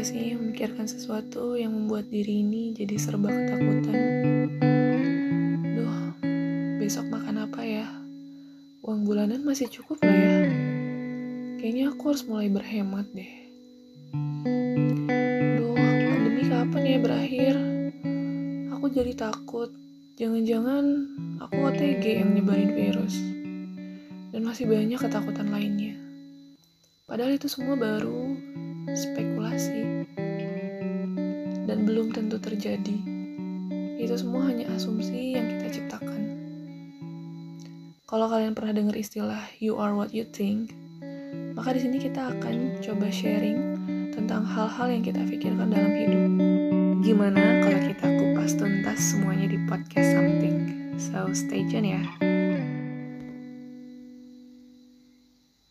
gak sih memikirkan sesuatu yang membuat diri ini jadi serba ketakutan? Duh, besok makan apa ya? Uang bulanan masih cukup gak ya? Kayaknya aku harus mulai berhemat deh. Duh, pandemi kapan ya berakhir? Aku jadi takut. Jangan-jangan aku OTG yang nyebarin virus. Dan masih banyak ketakutan lainnya. Padahal itu semua baru dan belum tentu terjadi. Itu semua hanya asumsi yang kita ciptakan. Kalau kalian pernah dengar istilah "you are what you think", maka di sini kita akan coba sharing tentang hal-hal yang kita pikirkan dalam hidup. Gimana kalau kita kupas tuntas semuanya di podcast something? So stay tune ya.